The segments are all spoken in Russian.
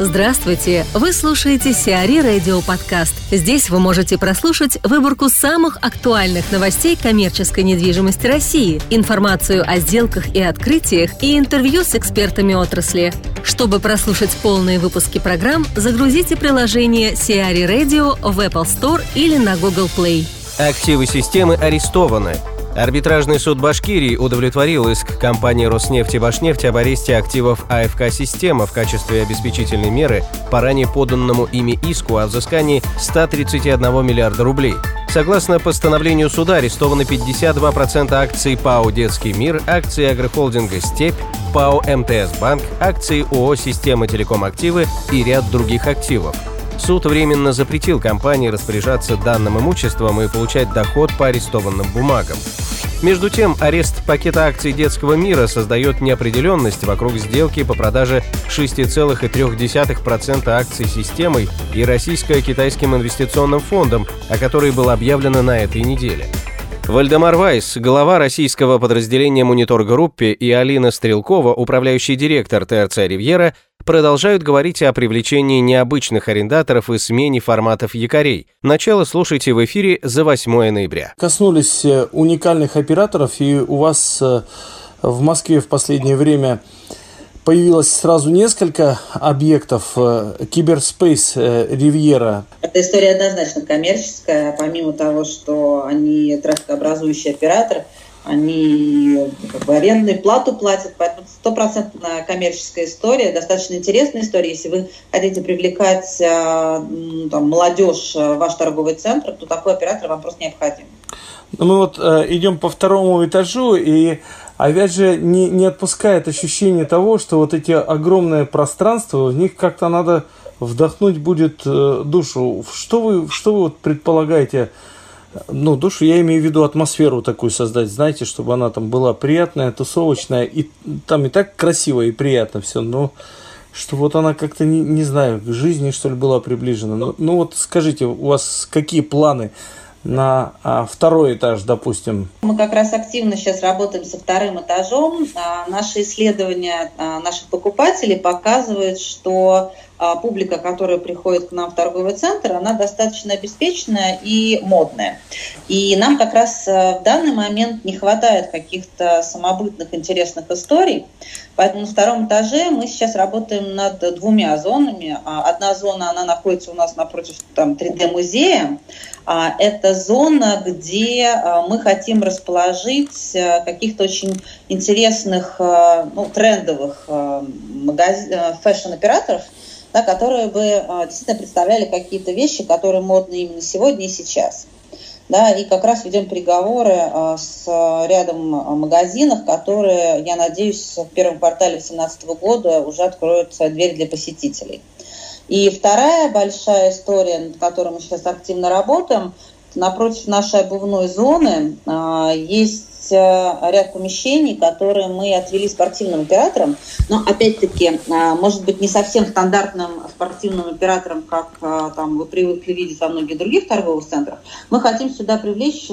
Здравствуйте! Вы слушаете Сиари Радио Подкаст. Здесь вы можете прослушать выборку самых актуальных новостей коммерческой недвижимости России, информацию о сделках и открытиях и интервью с экспертами отрасли. Чтобы прослушать полные выпуски программ, загрузите приложение Сиари Radio в Apple Store или на Google Play. Активы системы арестованы. Арбитражный суд Башкирии удовлетворил иск компании «Роснефть» и «Башнефть» об аресте активов АФК «Система» в качестве обеспечительной меры по ранее поданному ими иску о взыскании 131 миллиарда рублей. Согласно постановлению суда, арестованы 52% акций ПАО «Детский мир», акции агрохолдинга «Степь», ПАО «МТС Банк», акции ООО «Система Телеком Активы» и ряд других активов. Суд временно запретил компании распоряжаться данным имуществом и получать доход по арестованным бумагам. Между тем, арест пакета акций детского мира создает неопределенность вокруг сделки по продаже 6,3% акций системой и российско-китайским инвестиционным фондом, о которой было объявлено на этой неделе. Вальдемар Вайс, глава российского подразделения «Monitor Gruppe» и Алина Стрелкова, управляющий директор ТРЦ «Ривьера», продолжают говорить о привлечении необычных арендаторов и смене форматов якорей. Начало слушайте в эфире за 8 ноября. Коснулись э, уникальных операторов, и у вас э, в Москве в последнее время появилось сразу несколько объектов. Э, Cyberspace Ривьера. Эта история однозначно коммерческая. Помимо того, что они трафикообразующий оператор, они как бы арендную плату платят, поэтому стопроцентная коммерческая история, достаточно интересная история. Если вы хотите привлекать а, там, молодежь в ваш торговый центр, то такой оператор вам просто необходим. Ну, мы вот э, идем по второму этажу, и опять же не, не отпускает ощущение того, что вот эти огромные пространства, в них как-то надо вдохнуть будет э, душу. Что вы, что вы вот предполагаете? Ну, душу, я имею в виду атмосферу такую создать, знаете, чтобы она там была приятная, тусовочная, и там и так красиво и приятно все, но что вот она как-то, не, не знаю, к жизни, что ли, была приближена. Ну, ну вот скажите, у вас какие планы на а, второй этаж, допустим? Мы как раз активно сейчас работаем со вторым этажом. А, наши исследования а, наших покупателей показывают, что публика, которая приходит к нам в торговый центр, она достаточно обеспеченная и модная. И нам как раз а, в данный момент не хватает каких-то самобытных интересных историй. Поэтому на втором этаже мы сейчас работаем над двумя зонами. А, одна зона, она находится у нас напротив там, 3D-музея. Это зона, где мы хотим расположить каких-то очень интересных, ну, трендовых фэшн-операторов, да, которые бы а, действительно представляли какие-то вещи, которые модны именно сегодня и сейчас. Да, и как раз ведем переговоры а, с рядом магазинов, которые, я надеюсь, в первом квартале 2017 года уже откроют двери для посетителей. И вторая большая история, над которой мы сейчас активно работаем, напротив нашей обувной зоны а, есть есть э, ряд помещений, которые мы отвели спортивным операторам, но опять-таки, э, может быть, не совсем стандартным спортивным оператором, как э, там, вы привыкли видеть во многих других торговых центрах. Мы хотим сюда привлечь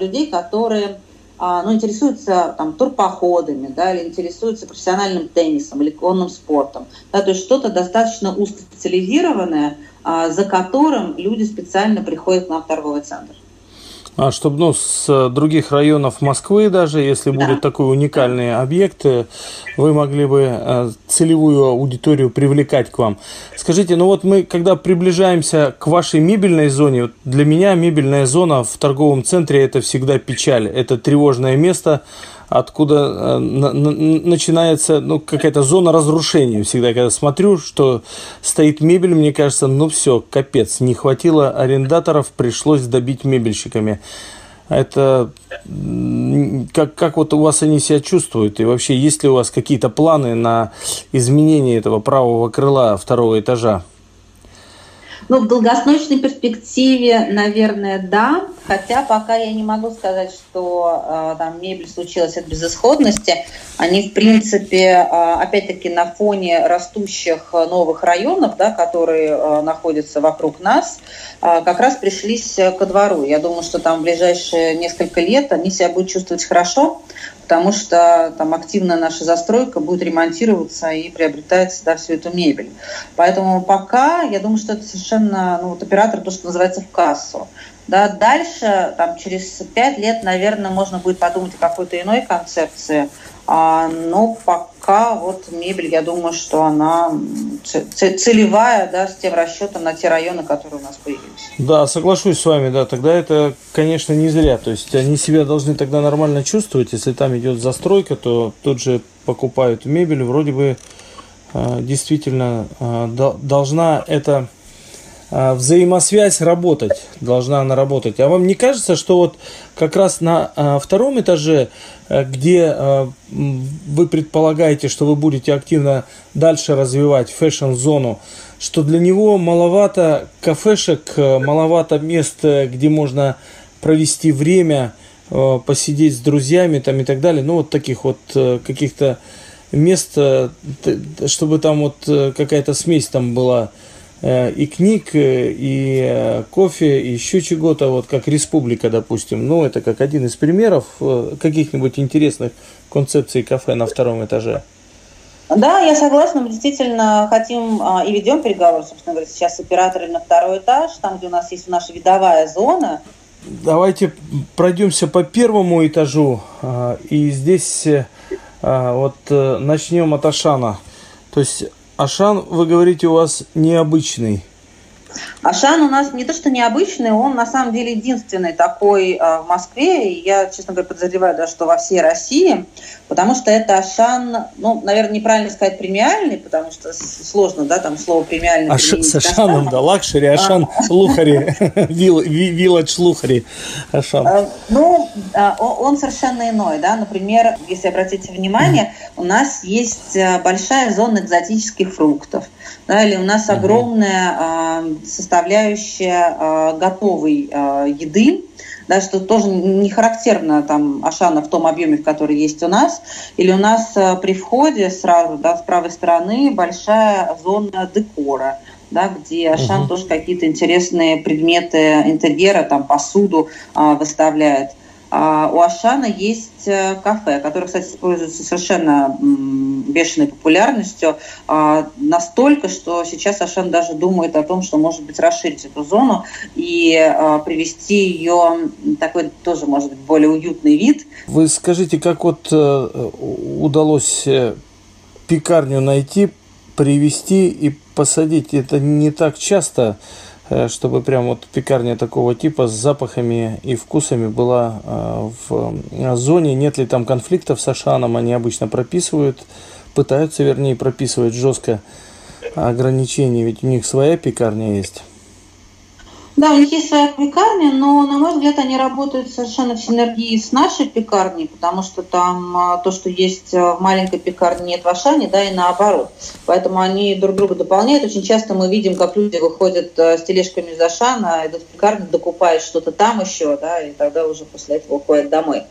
людей, которые ну, интересуются там, турпоходами, да, или интересуются профессиональным теннисом или конным спортом. Да, то есть что-то достаточно узкоспециализированное, за которым люди специально приходят на торговый центр. А чтобы ну, с других районов Москвы даже, если да. будут такой уникальные объекты, вы могли бы э, целевую аудиторию привлекать к вам. Скажите, ну вот мы, когда приближаемся к вашей мебельной зоне, вот для меня мебельная зона в торговом центре это всегда печаль, это тревожное место, откуда э, начинается ну, какая-то зона разрушения. Всегда, когда смотрю, что стоит мебель, мне кажется, ну все, капец, не хватило арендаторов, пришлось добить мебельщиками. Это как, как вот у вас они себя чувствуют? И вообще, есть ли у вас какие-то планы на изменение этого правого крыла второго этажа? Ну, в долгосрочной перспективе, наверное, да. Хотя пока я не могу сказать, что э, там мебель случилась от безысходности. Они, в принципе, э, опять-таки на фоне растущих новых районов, да, которые э, находятся вокруг нас, э, как раз пришлись ко двору. Я думаю, что там в ближайшие несколько лет они себя будут чувствовать хорошо. Потому что там активно наша застройка будет ремонтироваться и приобретать да, всю эту мебель. Поэтому пока, я думаю, что это совершенно, ну, вот оператор, то, что называется, в кассу. Да, дальше, там, через пять лет, наверное, можно будет подумать о какой-то иной концепции. А, но пока вот мебель, я думаю, что она целевая, да, с тем расчетом на те районы, которые у нас появились. Да, соглашусь с вами, да, тогда это, конечно, не зря. То есть они себя должны тогда нормально чувствовать. Если там идет застройка, то тут же покупают мебель. Вроде бы э, действительно э, должна эта а, взаимосвязь работать, должна она работать. А вам не кажется, что вот как раз на а, втором этаже, э, где а, вы предполагаете, что вы будете активно дальше развивать фэшн-зону, что для него маловато кафешек, э, маловато мест, э, где можно провести время, посидеть с друзьями там и так далее, ну вот таких вот каких-то мест, чтобы там вот какая-то смесь там была Э, и книг, э, и э, кофе, и еще чего-то, вот как республика, допустим. Ну, это как один из примеров каких-нибудь интересных концепций кафе на втором этаже. Да, я согласна, мы действительно хотим а, и ведем переговоры, собственно говоря, сейчас с операторами на второй этаж, там, где у нас есть наша видовая зона. Давайте пройдемся по первому этажу, а, и здесь а, вот начнем от Ашана. То есть Ашан, вы говорите, у вас необычный. Ашан у нас не то что необычный, он на самом деле единственный такой э, в Москве, и я, честно говоря, подозреваю, да, что во всей России, потому что это Ашан, ну, наверное, неправильно сказать премиальный, потому что сложно, да, там слово премиальный. Аш, с Ашаном, да, luxury, Ашан а. Luxury, village luxury, Ашан. Э, ну, он совершенно иной, да, например, если обратите внимание, у нас есть большая зона экзотических фруктов, да, или у нас огромная составляющая э, готовой э, еды, да, что тоже не характерно там Ашана в том объеме, в который есть у нас. Или у нас э, при входе сразу, да, с правой стороны большая зона декора, да, где Ашан угу. тоже какие-то интересные предметы интерьера, там посуду э, выставляет. А у Ашана есть э, кафе, которое, кстати, пользуется совершенно бешеной популярностью, а, настолько, что сейчас Ашан даже думает о том, что, может быть, расширить эту зону и а, привести ее такой тоже, может быть, более уютный вид. Вы скажите, как вот э, удалось э, пекарню найти, привести и посадить? Это не так часто чтобы прям вот пекарня такого типа с запахами и вкусами была э, в э, зоне. Нет ли там конфликтов с Ашаном, они обычно прописывают, пытаются, вернее, прописывать жестко ограничения, ведь у них своя пекарня есть. Да, у них есть своя пекарня, но, на мой взгляд, они работают совершенно в синергии с нашей пекарней, потому что там а, то, что есть в маленькой пекарне, нет в Ашане, да, и наоборот. Поэтому они друг друга дополняют. Очень часто мы видим, как люди выходят а, с тележками из Ашана, идут в пекарню, докупают что-то там еще, да, и тогда уже после этого уходят домой.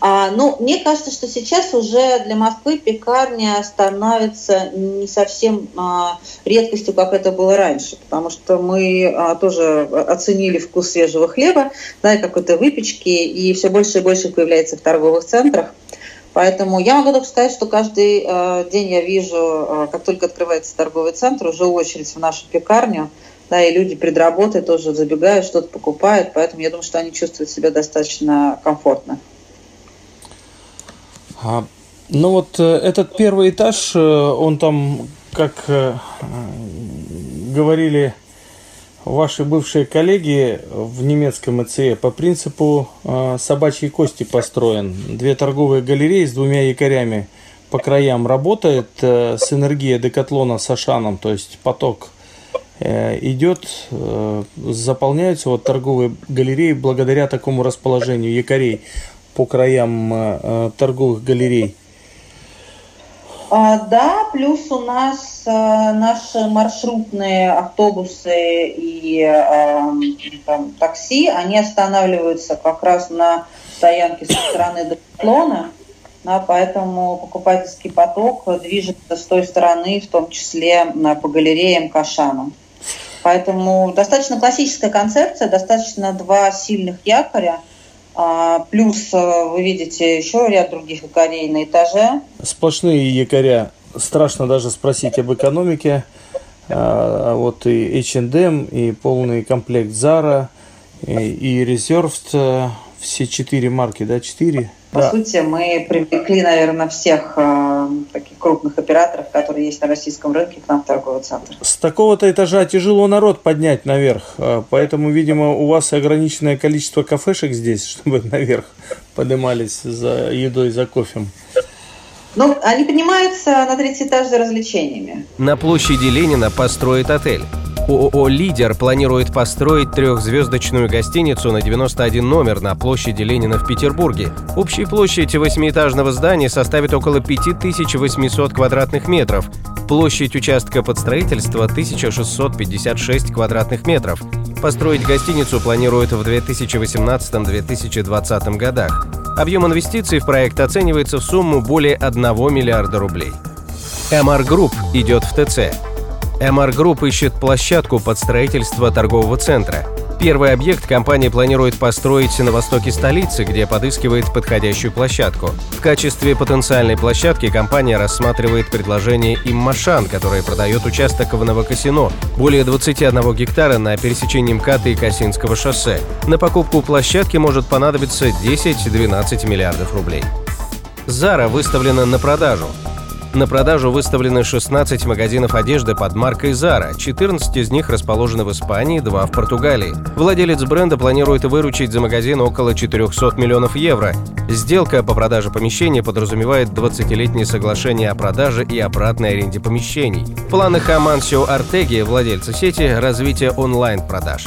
А, ну, мне кажется, что сейчас уже для Москвы пекарня становится не совсем а, редкостью, как это было раньше, потому что мы а, тоже оценили вкус свежего хлеба, да, какой-то выпечки, и все больше и больше появляется в торговых центрах. Поэтому я могу только сказать, что каждый э, день я вижу, э, как только открывается торговый центр, уже очередь в нашу пекарню, да, и люди перед работой тоже забегают, что-то покупают, поэтому я думаю, что они чувствуют себя достаточно комфортно. А, ну вот э, этот первый этаж, э, он там, как э, говорили ваши бывшие коллеги в немецком ИЦЕ по принципу э, собачьей кости построен. Две торговые галереи с двумя якорями по краям работает э, синергия декатлона с Ашаном, то есть поток э, идет, заполняются вот торговые галереи благодаря такому расположению якорей по краям торговых галерей. А, да, плюс у нас а, наши маршрутные автобусы и а, там, такси, они останавливаются как раз на стоянке со стороны Декатлона, да, поэтому покупательский поток движется с той стороны, в том числе по галереям Кашану. Поэтому достаточно классическая концепция, достаточно два сильных якоря – плюс вы видите еще ряд других якорей на этаже. Сплошные якоря. Страшно даже спросить об экономике. А, вот и H&M, и полный комплект Zara, и, и Reserved, все четыре марки, да, четыре? По да. сути, мы привлекли, наверное, всех э, таких крупных операторов, которые есть на российском рынке, к нам в торговый центр. С такого-то этажа тяжело народ поднять наверх, а, поэтому, видимо, у вас ограниченное количество кафешек здесь, чтобы наверх поднимались за едой, за кофем. Ну, они поднимаются на третий этаж за развлечениями. На площади Ленина построит отель. ООО «Лидер» планирует построить трехзвездочную гостиницу на 91 номер на площади Ленина в Петербурге. Общая площадь восьмиэтажного здания составит около 5800 квадратных метров. Площадь участка под строительство 1656 квадратных метров. Построить гостиницу планируют в 2018-2020 годах. Объем инвестиций в проект оценивается в сумму более 1 миллиарда рублей. MR Group идет в ТЦ. MR Group ищет площадку под строительство торгового центра. Первый объект компания планирует построить на востоке столицы, где подыскивает подходящую площадку. В качестве потенциальной площадки компания рассматривает предложение «Иммашан», которое продает участок в Новокосино, более 21 гектара на пересечении МКАДа и Косинского шоссе. На покупку площадки может понадобиться 10-12 миллиардов рублей. Зара выставлена на продажу. На продажу выставлены 16 магазинов одежды под маркой Zara. 14 из них расположены в Испании, 2 в Португалии. Владелец бренда планирует выручить за магазин около 400 миллионов евро. Сделка по продаже помещения подразумевает 20-летнее соглашение о продаже и обратной аренде помещений. В планах Амансио Артеги, владельца сети, развитие онлайн-продаж.